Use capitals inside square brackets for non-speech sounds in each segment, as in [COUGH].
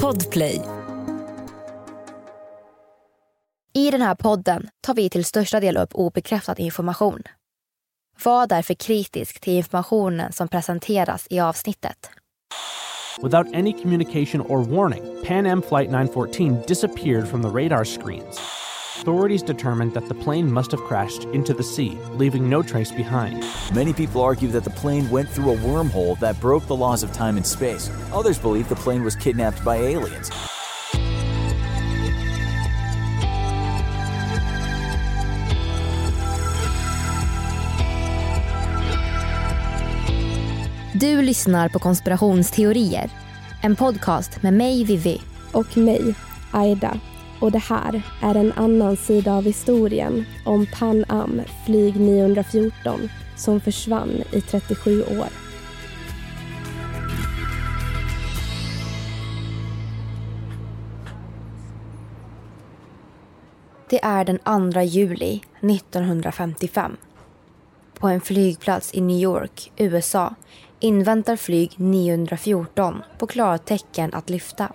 Podplay. I den här podden tar vi till största del upp obekräftad information. Var därför kritisk till informationen som presenteras i avsnittet. Without any communication or warning, Pan Am Flight 914 disappeared from the radar screens. Authorities determined that the plane must have crashed into the sea, leaving no trace behind. Many people argue that the plane went through a wormhole that broke the laws of time and space. Others believe the plane was kidnapped by aliens. Du lyssnar på Konspirationsteorier. En podcast med mig, Vivi. Och mig, Aida. Och det här är en annan sida av historien om Pan Am flyg 914 som försvann i 37 år. Det är den 2 juli 1955. På en flygplats i New York, USA inväntar flyg 914 på klartecken att lyfta.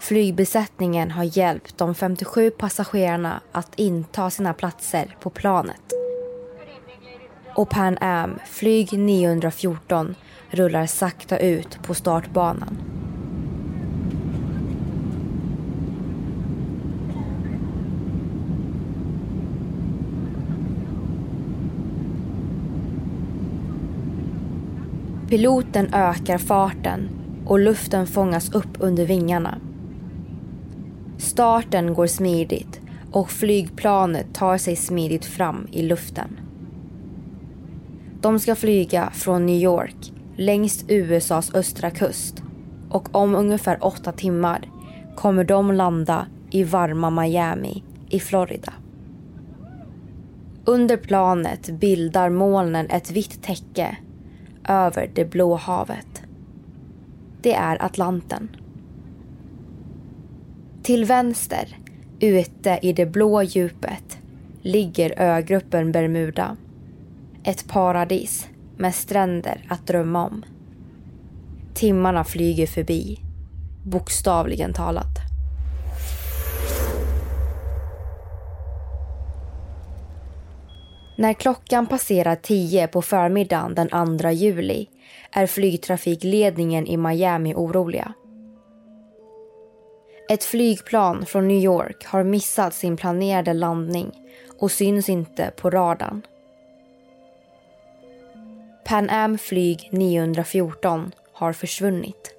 Flygbesättningen har hjälpt de 57 passagerarna att inta sina platser på planet. Och Pan Am flyg 914 rullar sakta ut på startbanan. Piloten ökar farten och luften fångas upp under vingarna. Starten går smidigt och flygplanet tar sig smidigt fram i luften. De ska flyga från New York längs USAs östra kust och om ungefär åtta timmar kommer de landa i varma Miami i Florida. Under planet bildar molnen ett vitt täcke över det blå havet. Det är Atlanten. Till vänster, ute i det blå djupet, ligger ögruppen Bermuda. Ett paradis med stränder att drömma om. Timmarna flyger förbi, bokstavligen talat. När klockan passerar tio på förmiddagen den 2 juli är flygtrafikledningen i Miami oroliga. Ett flygplan från New York har missat sin planerade landning och syns inte på radarn. Pan Am flyg 914 har försvunnit.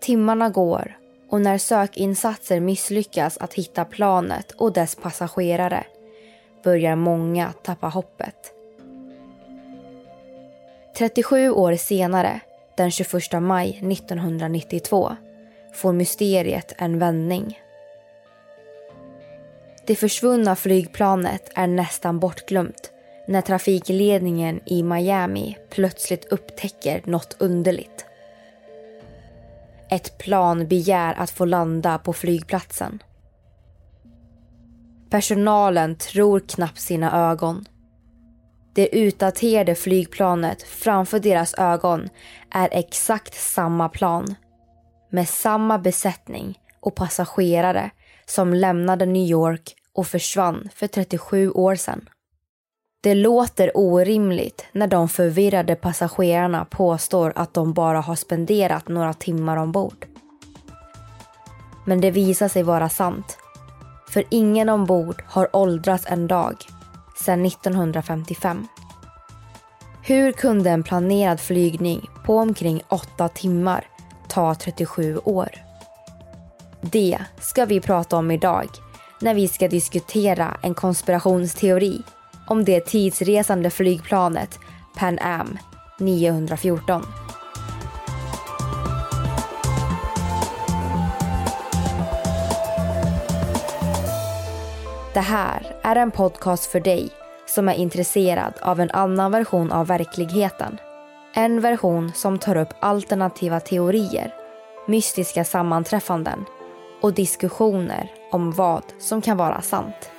Timmarna går och när sökinsatser misslyckas att hitta planet och dess passagerare börjar många tappa hoppet. 37 år senare, den 21 maj 1992, får mysteriet en vändning. Det försvunna flygplanet är nästan bortglömt när trafikledningen i Miami plötsligt upptäcker något underligt. Ett plan begär att få landa på flygplatsen. Personalen tror knappt sina ögon. Det utdaterade flygplanet framför deras ögon är exakt samma plan med samma besättning och passagerare som lämnade New York och försvann för 37 år sedan. Det låter orimligt när de förvirrade passagerarna påstår att de bara har spenderat några timmar ombord. Men det visar sig vara sant för ingen ombord har åldrats en dag sedan 1955. Hur kunde en planerad flygning på omkring åtta timmar ta 37 år? Det ska vi prata om idag när vi ska diskutera en konspirationsteori om det tidsresande flygplanet Pan Am 914. Det här är en podcast för dig som är intresserad av en annan version av verkligheten. En version som tar upp alternativa teorier, mystiska sammanträffanden och diskussioner om vad som kan vara sant.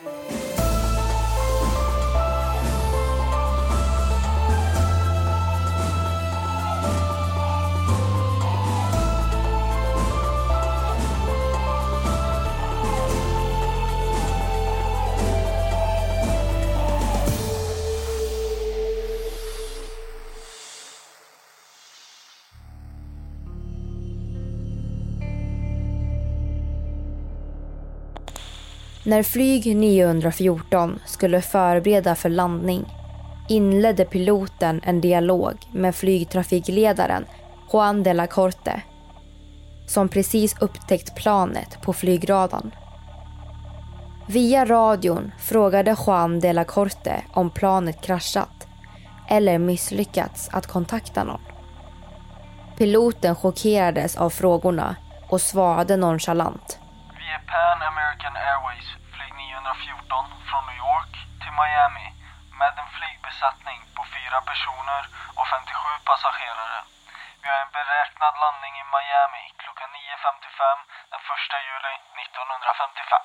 När flyg 914 skulle förbereda för landning inledde piloten en dialog med flygtrafikledaren Juan de la Corte som precis upptäckt planet på flygradarn. Via radion frågade Juan de la Corte om planet kraschat eller misslyckats att kontakta någon. Piloten chockerades av frågorna och svarade nonchalant. Vi är Pan American Airways flyg 914 från New York till Miami med en flygbesättning på fyra personer och 57 passagerare. Vi har en beräknad landning i Miami klockan 9.55 den 1 juli 1955.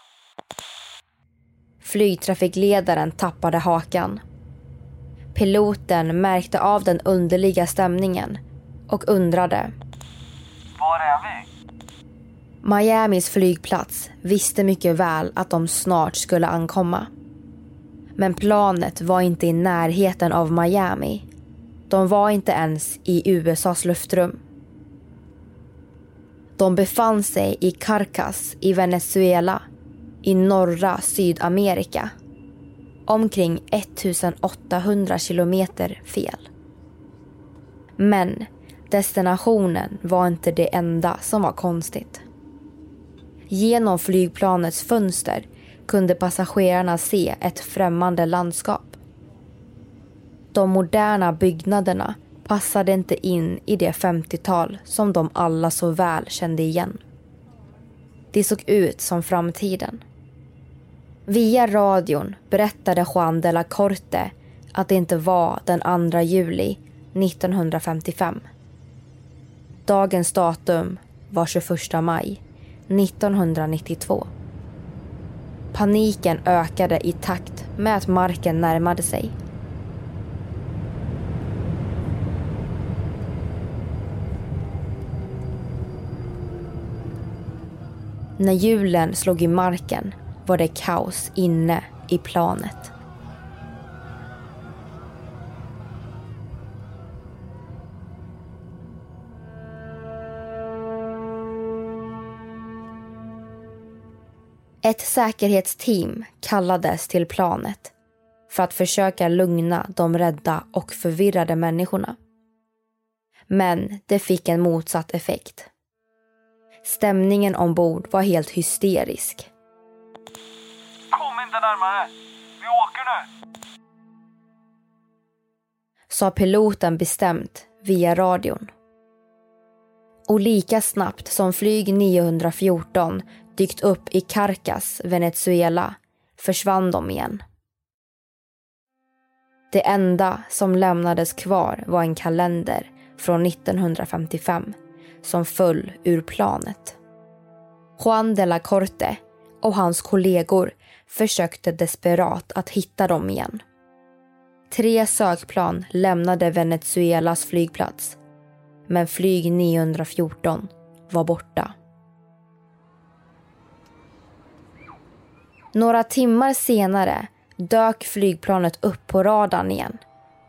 Flygtrafikledaren tappade hakan. Piloten märkte av den underliga stämningen och undrade. Miamis flygplats visste mycket väl att de snart skulle ankomma. Men planet var inte i närheten av Miami. De var inte ens i USAs luftrum. De befann sig i Caracas i Venezuela i norra Sydamerika. Omkring 1800 kilometer fel. Men destinationen var inte det enda som var konstigt. Genom flygplanets fönster kunde passagerarna se ett främmande landskap. De moderna byggnaderna passade inte in i det 50-tal som de alla så väl kände igen. Det såg ut som framtiden. Via radion berättade Juan de la Corte att det inte var den 2 juli 1955. Dagens datum var 21 maj 1992. Paniken ökade i takt med att marken närmade sig. När hjulen slog i marken var det kaos inne i planet. Ett säkerhetsteam kallades till planet för att försöka lugna de rädda och förvirrade människorna. Men det fick en motsatt effekt. Stämningen ombord var helt hysterisk. Kom inte närmare! Vi åker nu! Sa piloten bestämt via radion. Och lika snabbt som flyg 914 dykt upp i Caracas, Venezuela, försvann de igen. Det enda som lämnades kvar var en kalender från 1955 som föll ur planet. Juan de la Corte och hans kollegor försökte desperat att hitta dem igen. Tre sökplan lämnade Venezuelas flygplats men flyg 914 var borta. Några timmar senare dök flygplanet upp på radarn igen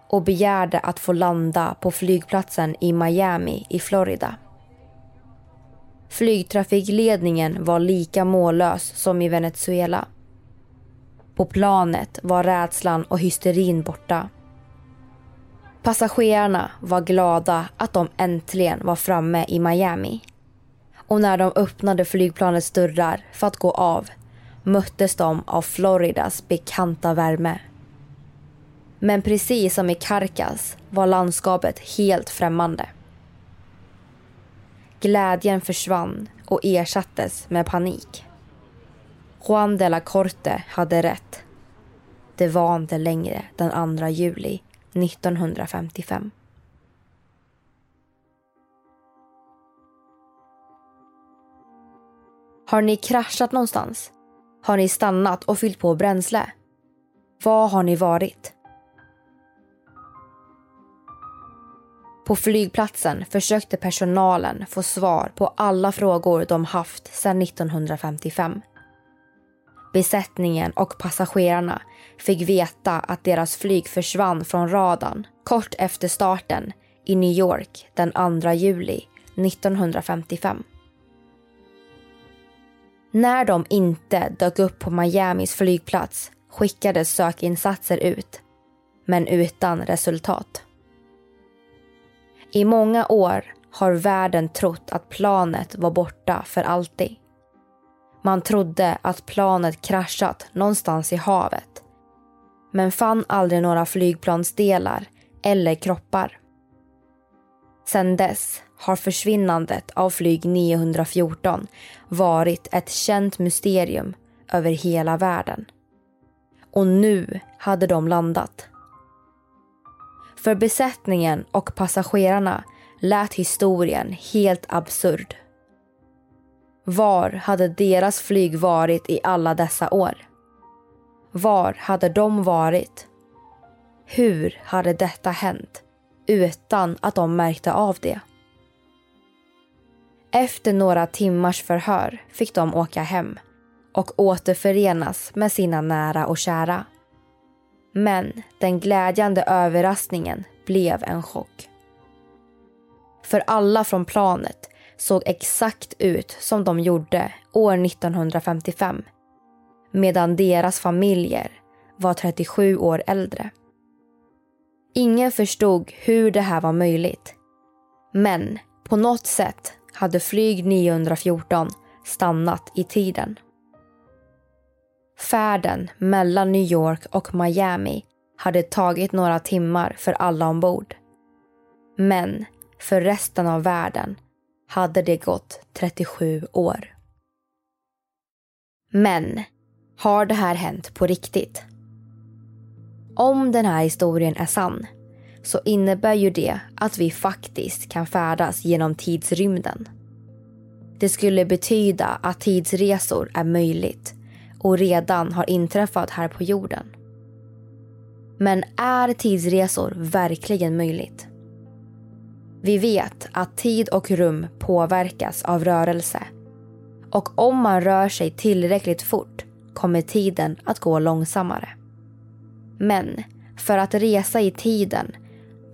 och begärde att få landa på flygplatsen i Miami i Florida. Flygtrafikledningen var lika mållös som i Venezuela. På planet var rädslan och hysterin borta. Passagerarna var glada att de äntligen var framme i Miami. Och när de öppnade flygplanets dörrar för att gå av möttes de av Floridas bekanta värme. Men precis som i Caracas var landskapet helt främmande. Glädjen försvann och ersattes med panik. Juan de la Corte hade rätt. Det var inte längre den 2 juli 1955. Har ni kraschat någonstans? Har ni stannat och fyllt på bränsle? Var har ni varit? På flygplatsen försökte personalen få svar på alla frågor de haft sedan 1955. Besättningen och passagerarna fick veta att deras flyg försvann från radarn kort efter starten i New York den 2 juli 1955. När de inte dök upp på Miamis flygplats skickades sökinsatser ut, men utan resultat. I många år har världen trott att planet var borta för alltid. Man trodde att planet kraschat någonstans i havet men fann aldrig några flygplansdelar eller kroppar. Sedan dess har försvinnandet av flyg 914 varit ett känt mysterium över hela världen. Och nu hade de landat. För besättningen och passagerarna lät historien helt absurd. Var hade deras flyg varit i alla dessa år? Var hade de varit? Hur hade detta hänt utan att de märkte av det? Efter några timmars förhör fick de åka hem och återförenas med sina nära och kära. Men den glädjande överraskningen blev en chock. För alla från planet såg exakt ut som de gjorde år 1955 medan deras familjer var 37 år äldre. Ingen förstod hur det här var möjligt. Men på något sätt hade flyg 914 stannat i tiden. Färden mellan New York och Miami hade tagit några timmar för alla ombord. Men för resten av världen hade det gått 37 år. Men har det här hänt på riktigt? Om den här historien är sann så innebär ju det att vi faktiskt kan färdas genom tidsrymden. Det skulle betyda att tidsresor är möjligt och redan har inträffat här på jorden. Men är tidsresor verkligen möjligt? Vi vet att tid och rum påverkas av rörelse. Och om man rör sig tillräckligt fort kommer tiden att gå långsammare. Men för att resa i tiden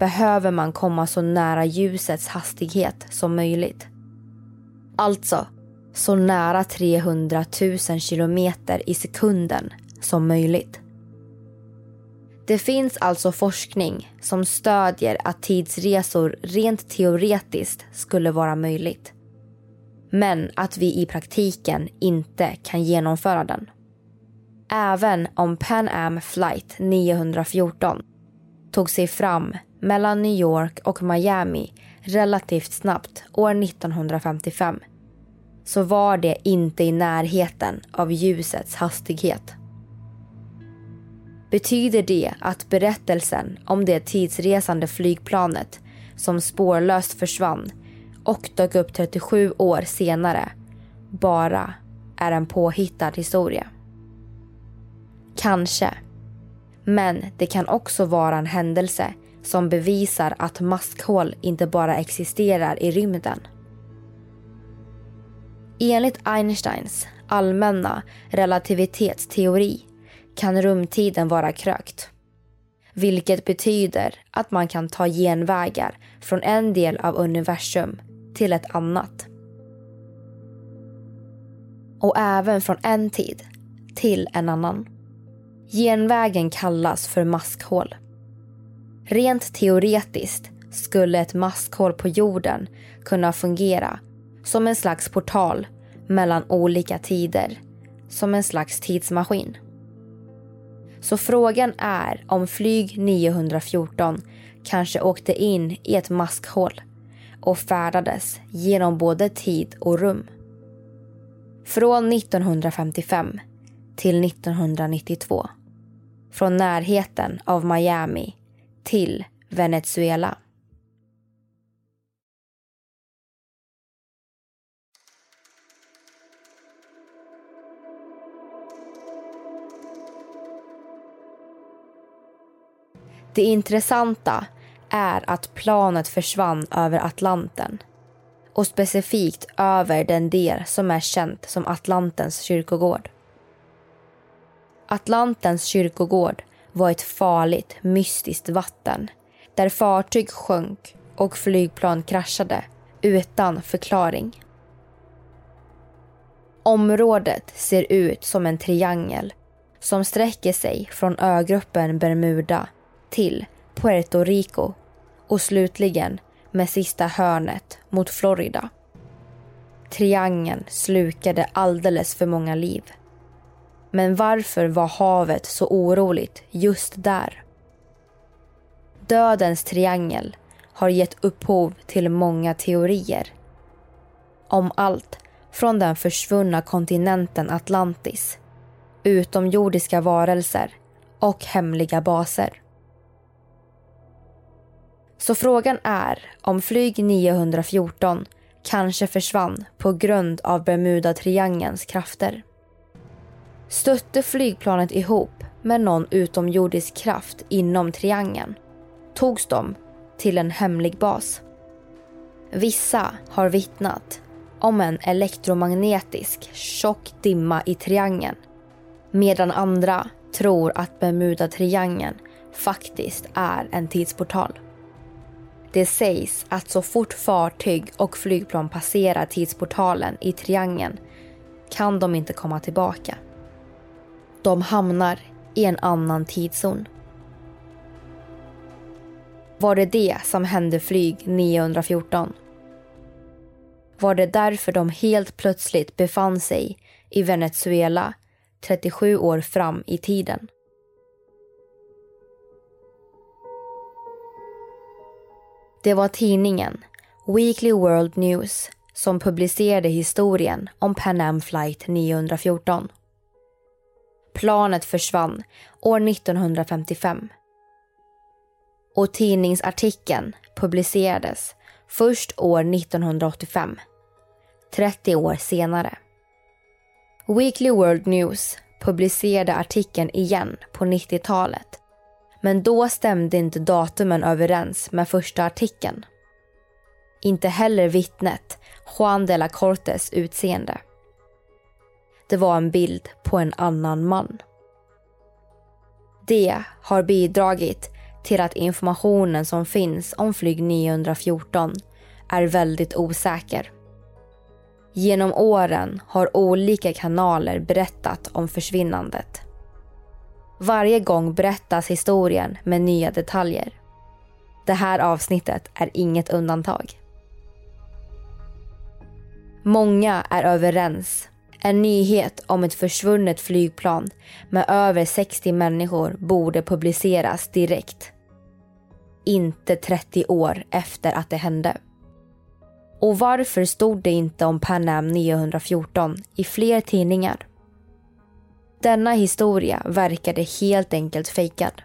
behöver man komma så nära ljusets hastighet som möjligt. Alltså så nära 300 000 kilometer i sekunden som möjligt. Det finns alltså forskning som stödjer att tidsresor rent teoretiskt skulle vara möjligt. Men att vi i praktiken inte kan genomföra den. Även om Pan Am flight 914 tog sig fram mellan New York och Miami relativt snabbt år 1955 så var det inte i närheten av ljusets hastighet. Betyder det att berättelsen om det tidsresande flygplanet som spårlöst försvann och dök upp 37 år senare bara är en påhittad historia? Kanske. Men det kan också vara en händelse som bevisar att maskhål inte bara existerar i rymden. Enligt Einsteins allmänna relativitetsteori kan rumtiden vara krökt. Vilket betyder att man kan ta genvägar från en del av universum till ett annat. Och även från en tid till en annan. Genvägen kallas för maskhål. Rent teoretiskt skulle ett maskhål på jorden kunna fungera som en slags portal mellan olika tider, som en slags tidsmaskin. Så frågan är om flyg 914 kanske åkte in i ett maskhål och färdades genom både tid och rum. Från 1955 till 1992. Från närheten av Miami till Venezuela. Det intressanta är att planet försvann över Atlanten och specifikt över den del som är känt som Atlantens kyrkogård. Atlantens kyrkogård var ett farligt, mystiskt vatten där fartyg sjönk och flygplan kraschade utan förklaring. Området ser ut som en triangel som sträcker sig från ögruppen Bermuda till Puerto Rico och slutligen med sista hörnet mot Florida. Triangeln slukade alldeles för många liv. Men varför var havet så oroligt just där? Dödens triangel har gett upphov till många teorier. Om allt från den försvunna kontinenten Atlantis, utomjordiska varelser och hemliga baser. Så frågan är om flyg 914 kanske försvann på grund av Bermuda-triangelns krafter. Stötte flygplanet ihop med någon utomjordisk kraft inom triangeln togs de till en hemlig bas. Vissa har vittnat om en elektromagnetisk tjock dimma i triangeln medan andra tror att Bermuda-triangeln faktiskt är en tidsportal. Det sägs att så fort fartyg och flygplan passerar tidsportalen i triangeln kan de inte komma tillbaka. De hamnar i en annan tidszon. Var det det som hände flyg 914? Var det därför de helt plötsligt befann sig i Venezuela 37 år fram i tiden? Det var tidningen Weekly World News som publicerade historien om Pan Am flight 914. Planet försvann år 1955. Och tidningsartikeln publicerades först år 1985, 30 år senare. Weekly World News publicerade artikeln igen på 90-talet men då stämde inte datumen överens med första artikeln. Inte heller vittnet Juan de la Cortes utseende. Det var en bild på en annan man. Det har bidragit till att informationen som finns om flyg 914 är väldigt osäker. Genom åren har olika kanaler berättat om försvinnandet. Varje gång berättas historien med nya detaljer. Det här avsnittet är inget undantag. Många är överens. En nyhet om ett försvunnet flygplan med över 60 människor borde publiceras direkt. Inte 30 år efter att det hände. Och varför stod det inte om Pan Am 914 i fler tidningar? Denna historia verkade helt enkelt fejkad.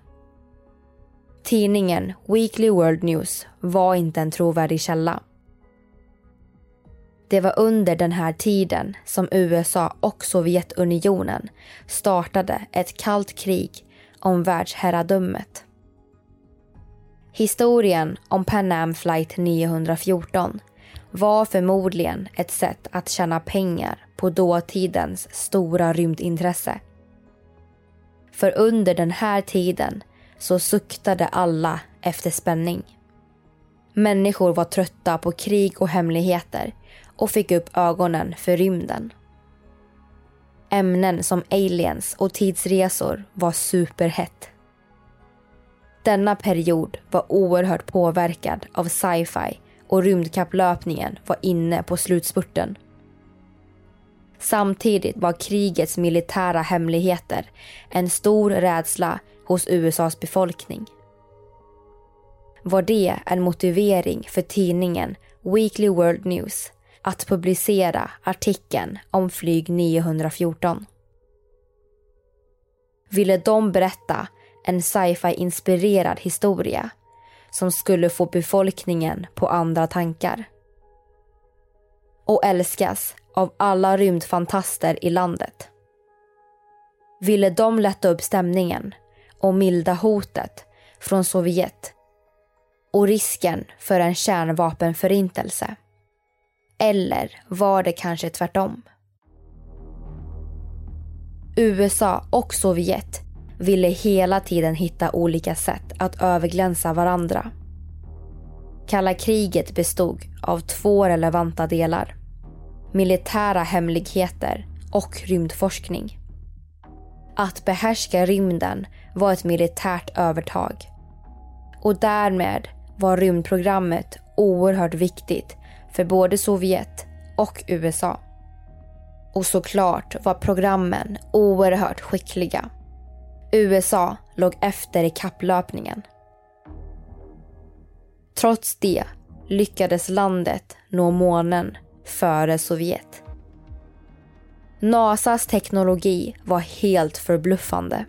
Tidningen Weekly World News var inte en trovärdig källa. Det var under den här tiden som USA och Sovjetunionen startade ett kallt krig om världsherradömet. Historien om Pan Am flight 914 var förmodligen ett sätt att tjäna pengar på dåtidens stora rymdintresse. För under den här tiden så suktade alla efter spänning. Människor var trötta på krig och hemligheter och fick upp ögonen för rymden. Ämnen som aliens och tidsresor var superhett. Denna period var oerhört påverkad av sci-fi och rymdkapplöpningen var inne på slutspurten. Samtidigt var krigets militära hemligheter en stor rädsla hos USAs befolkning. Var det en motivering för tidningen Weekly World News att publicera artikeln om flyg 914? Ville de berätta en sci-fi inspirerad historia som skulle få befolkningen på andra tankar? Och älskas av alla rymdfantaster i landet. Ville de lätta upp stämningen och milda hotet från Sovjet och risken för en kärnvapenförintelse? Eller var det kanske tvärtom? USA och Sovjet ville hela tiden hitta olika sätt att överglänsa varandra. Kalla kriget bestod av två relevanta delar. militära hemligheter och rymdforskning. Att behärska rymden var ett militärt övertag. Och därmed var rymdprogrammet oerhört viktigt för både Sovjet och USA. Och såklart var programmen oerhört skickliga. USA låg efter i kapplöpningen. Trots det lyckades landet nå månen före Sovjet. NASAs teknologi var helt förbluffande.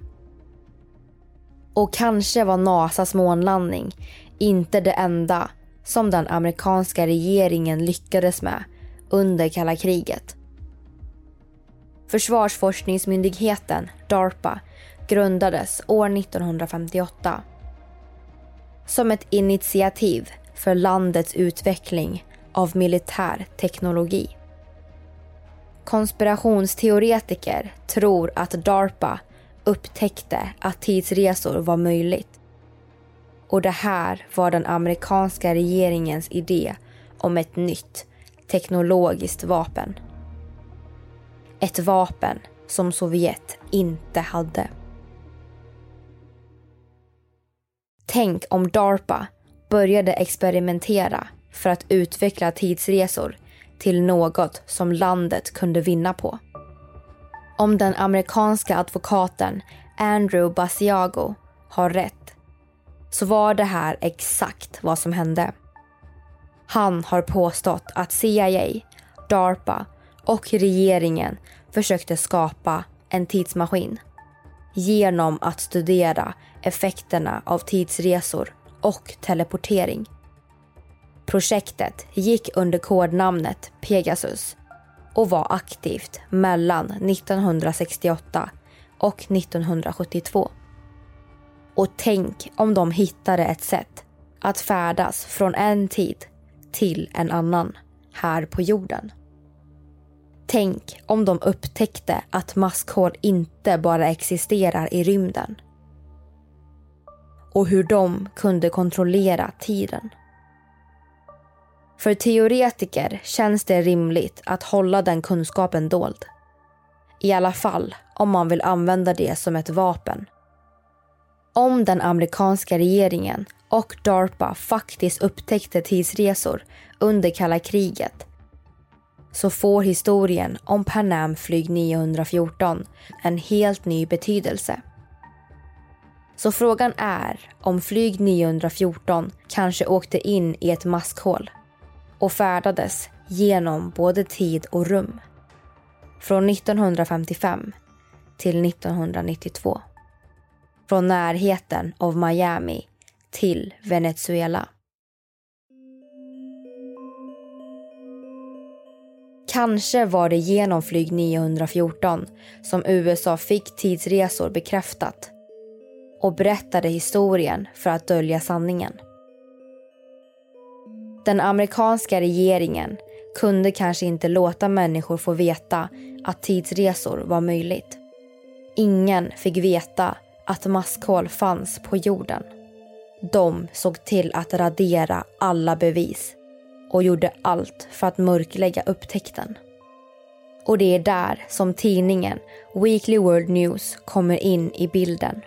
Och kanske var NASAs månlandning inte det enda som den amerikanska regeringen lyckades med under kalla kriget. Försvarsforskningsmyndigheten, DARPA, grundades år 1958 som ett initiativ för landets utveckling av militär teknologi. Konspirationsteoretiker tror att DARPA upptäckte att tidsresor var möjligt. Och det här var den amerikanska regeringens idé om ett nytt teknologiskt vapen. Ett vapen som Sovjet inte hade. Tänk om DARPA började experimentera för att utveckla tidsresor till något som landet kunde vinna på. Om den amerikanska advokaten Andrew Basiago har rätt så var det här exakt vad som hände. Han har påstått att CIA, DARPA och regeringen försökte skapa en tidsmaskin genom att studera effekterna av tidsresor och teleportering. Projektet gick under kodnamnet Pegasus och var aktivt mellan 1968 och 1972. Och tänk om de hittade ett sätt att färdas från en tid till en annan här på jorden. Tänk om de upptäckte att maskhål inte bara existerar i rymden. Och hur de kunde kontrollera tiden. För teoretiker känns det rimligt att hålla den kunskapen dold. I alla fall om man vill använda det som ett vapen. Om den amerikanska regeringen och DARPA faktiskt upptäckte tidsresor under kalla kriget så får historien om Pan Am flyg 914 en helt ny betydelse. Så frågan är om flyg 914 kanske åkte in i ett maskhål och färdades genom både tid och rum. Från 1955 till 1992. Från närheten av Miami till Venezuela. Kanske var det genom flyg 914 som USA fick tidsresor bekräftat och berättade historien för att dölja sanningen. Den amerikanska regeringen kunde kanske inte låta människor få veta att tidsresor var möjligt. Ingen fick veta att maskhål fanns på jorden. De såg till att radera alla bevis och gjorde allt för att mörklägga upptäckten. Och det är där som tidningen Weekly World News kommer in i bilden.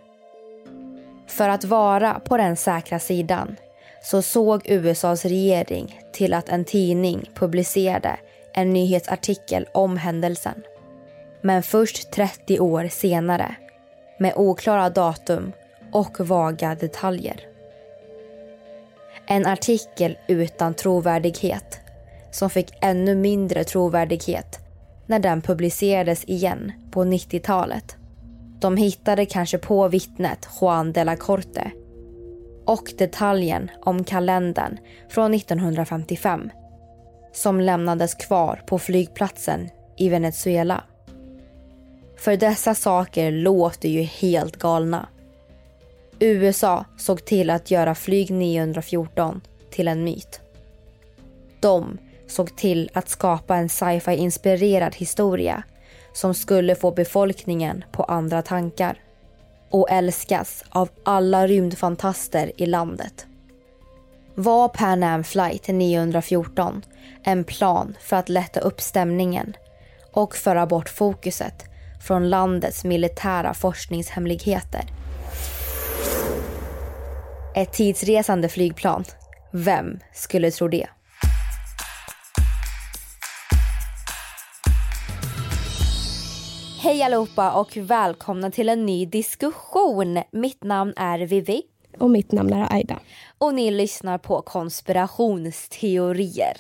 För att vara på den säkra sidan så såg USAs regering till att en tidning publicerade en nyhetsartikel om händelsen. Men först 30 år senare, med oklara datum och vaga detaljer. En artikel utan trovärdighet som fick ännu mindre trovärdighet när den publicerades igen på 90-talet. De hittade kanske på vittnet Juan de la Corte och detaljen om kalendern från 1955 som lämnades kvar på flygplatsen i Venezuela. För dessa saker låter ju helt galna. USA såg till att göra flyg 914 till en myt. De såg till att skapa en sci-fi inspirerad historia som skulle få befolkningen på andra tankar och älskas av alla rymdfantaster i landet. Var Pan Am flight 914 en plan för att lätta upp stämningen och föra bort fokuset från landets militära forskningshemligheter? Ett tidsresande flygplan. Vem skulle tro det? Hej allihopa och välkomna till en ny diskussion. Mitt namn är Vivi. Och mitt namn är Aida. Och ni lyssnar på konspirationsteorier.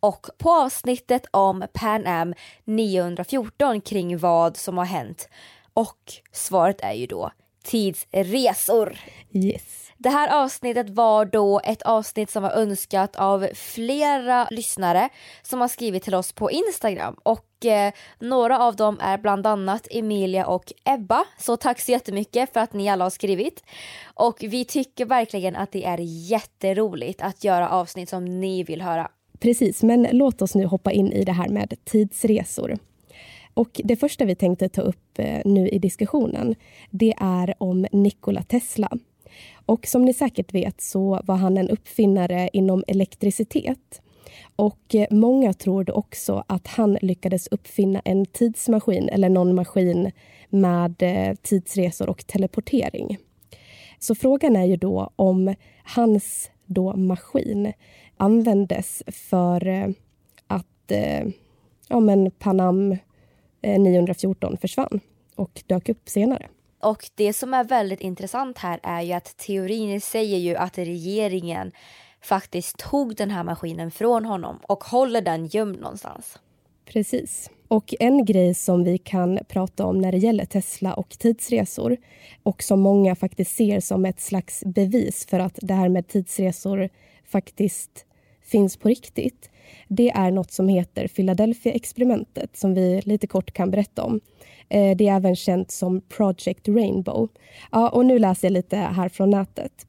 Och på avsnittet om Pan Am 914 kring vad som har hänt. Och svaret är ju då tidsresor. Yes. Det här avsnittet var då ett avsnitt som var önskat av flera lyssnare som har skrivit till oss på Instagram och eh, några av dem är bland annat Emilia och Ebba. Så tack så jättemycket för att ni alla har skrivit. Och vi tycker verkligen att det är jätteroligt att göra avsnitt som ni vill höra. Precis, men låt oss nu hoppa in i det här med tidsresor. Och det första vi tänkte ta upp eh, nu i diskussionen, det är om Nikola Tesla. Och som ni säkert vet så var han en uppfinnare inom elektricitet. Och eh, många tror också att han lyckades uppfinna en tidsmaskin eller någon maskin med eh, tidsresor och teleportering. Så frågan är ju då om hans då maskin användes för att ja, men Panam 914 försvann och dök upp senare. Och det som är väldigt intressant här är ju att teorin säger ju att regeringen faktiskt tog den här maskinen från honom och håller den gömd någonstans. Precis. Och en grej som vi kan prata om när det gäller Tesla och tidsresor och som många faktiskt ser som ett slags bevis för att det här med tidsresor faktiskt finns på riktigt. Det är något som heter Philadelphia-experimentet som vi lite kort kan berätta om. Eh, det är även känt som Project Rainbow. Ja, och nu läser jag lite här från nätet.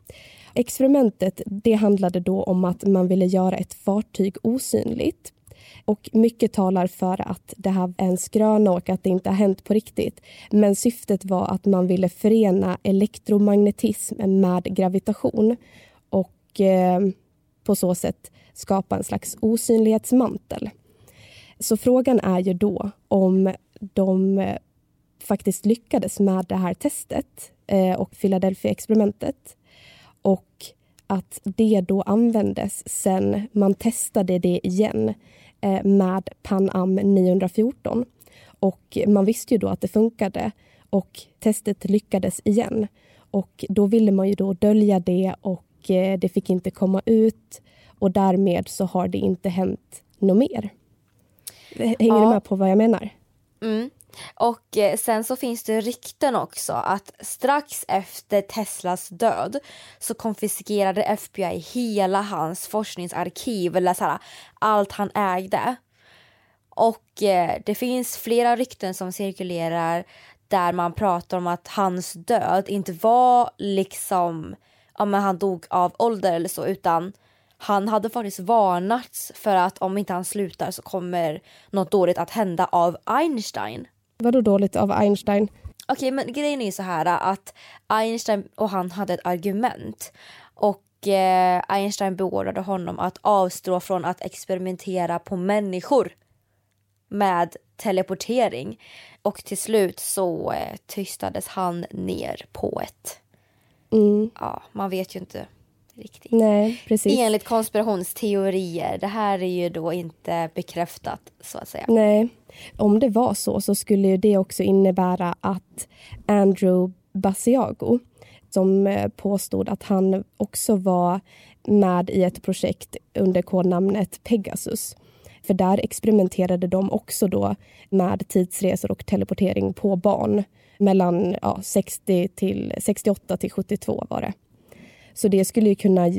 Experimentet det handlade då om att man ville göra ett fartyg osynligt. Och Mycket talar för att det här är en skröna och att det inte har hänt på riktigt. Men syftet var att man ville förena elektromagnetism med gravitation och eh, på så sätt skapa en slags osynlighetsmantel. Så frågan är ju då om de eh, faktiskt lyckades med det här testet eh, och Philadelphia-experimentet. Och att det då användes sen man testade det igen eh, med Pan Am 914. Och man visste ju då att det funkade och testet lyckades igen. Och då ville man ju då dölja det och det fick inte komma ut och därmed så har det inte hänt något mer. Hänger ja. du med på vad jag menar? Mm. Och eh, sen så finns det rykten också att strax efter Teslas död så konfiskerade FBI hela hans forskningsarkiv, eller så här, allt han ägde. Och eh, det finns flera rykten som cirkulerar där man pratar om att hans död inte var liksom, ja men han dog av ålder eller så utan han hade faktiskt varnats för att om inte han slutar så kommer något dåligt att hända av Einstein. Vadå dåligt av Einstein? Okej, okay, men grejen är så här att Einstein och han hade ett argument och eh, Einstein beordrade honom att avstå från att experimentera på människor med teleportering och till slut så eh, tystades han ner på ett... Mm. Ja, man vet ju inte riktigt. Nej, precis. Enligt konspirationsteorier. Det här är ju då inte bekräftat så att säga. Nej. Om det var så så skulle det också innebära att Andrew Basiago som eh, påstod att han också var med i ett projekt under kodnamnet Pegasus. För där experimenterade de också då med tidsresor och teleportering på barn mellan ja, 60 till 68 till 72 var det. Så det skulle ju kunna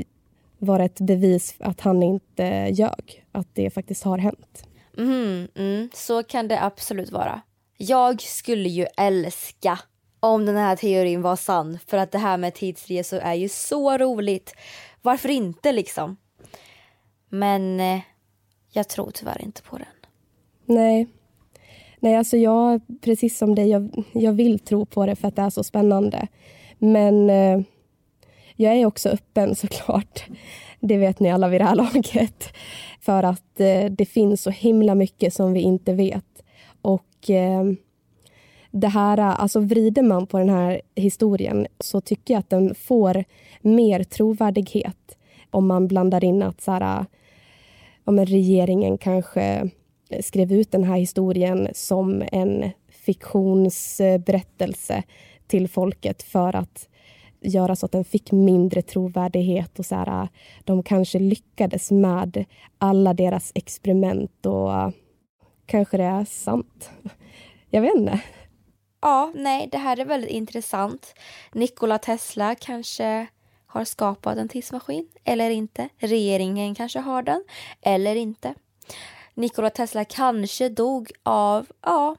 vara ett bevis att han inte ljög, att det faktiskt har hänt. Mm, mm, så kan det absolut vara. Jag skulle ju älska om den här teorin var sann för att det här med tidsresor är ju så roligt. Varför inte liksom? Men eh, jag tror tyvärr inte på den. Nej. Nej, alltså jag, precis som dig, jag, jag vill tro på det för att det är så spännande. Men eh, jag är också öppen [LAUGHS] såklart Det vet ni alla vid det här laget. För att eh, det finns så himla mycket som vi inte vet. Och eh, det här, alltså vrider man på den här historien så tycker jag att den får mer trovärdighet om man blandar in att så här, ja, regeringen kanske skrev ut den här historien som en fiktionsberättelse till folket för att göra så att den fick mindre trovärdighet. och så här, äh, De kanske lyckades med alla deras experiment och äh, kanske det är sant. Jag vet inte. Ja, nej, det här är väldigt intressant. Nikola Tesla kanske har skapat en tidsmaskin eller inte. Regeringen kanske har den eller inte. Nikola Tesla kanske dog av, ja,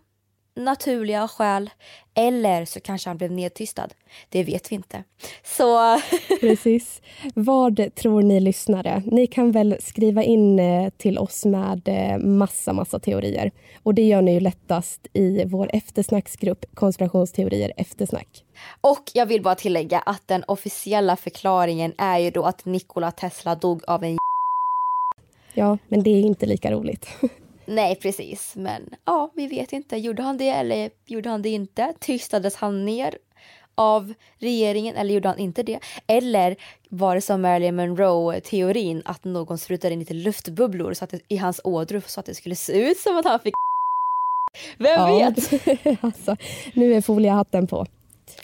naturliga skäl. Eller så kanske han blev nedtystad. Det vet vi inte. Så... [LAUGHS] Precis. Vad tror ni lyssnare? Ni kan väl skriva in eh, till oss med eh, massa, massa teorier. Och det gör ni ju lättast i vår eftersnacksgrupp Konspirationsteorier eftersnack. Och jag vill bara tillägga att den officiella förklaringen är ju då att Nikola Tesla dog av en Ja, men det är inte lika roligt. [LAUGHS] Nej, precis. Men ja, vi vet inte. Gjorde han det eller gjorde han det inte? Tystades han ner av regeringen eller gjorde han inte det? Eller var det som Marilyn Monroe-teorin att någon sprutade in lite luftbubblor så att det, i hans ådror så att det skulle se ut som att han fick Vem ja, vet? [LAUGHS] alltså, nu är foliehatten på.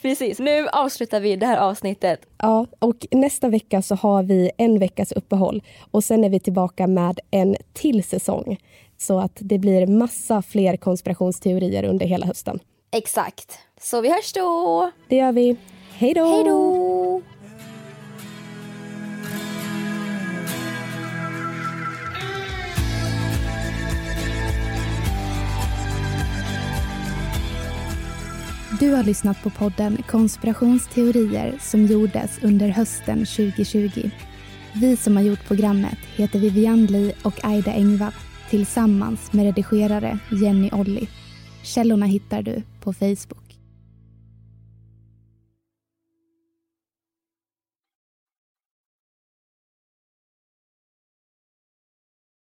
Precis, nu avslutar vi det här avsnittet. Ja, och nästa vecka så har vi en veckas uppehåll och sen är vi tillbaka med en till säsong. Så att det blir massa fler konspirationsteorier under hela hösten. Exakt. Så vi hörs då! Det gör vi. Hej då! Hej då! Du har lyssnat på podden Konspirationsteorier som gjordes under hösten 2020. Vi som har gjort programmet heter Vivian Lee och Aida Engvall tillsammans med redigerare Jenny Olli. Källorna hittar du på Facebook.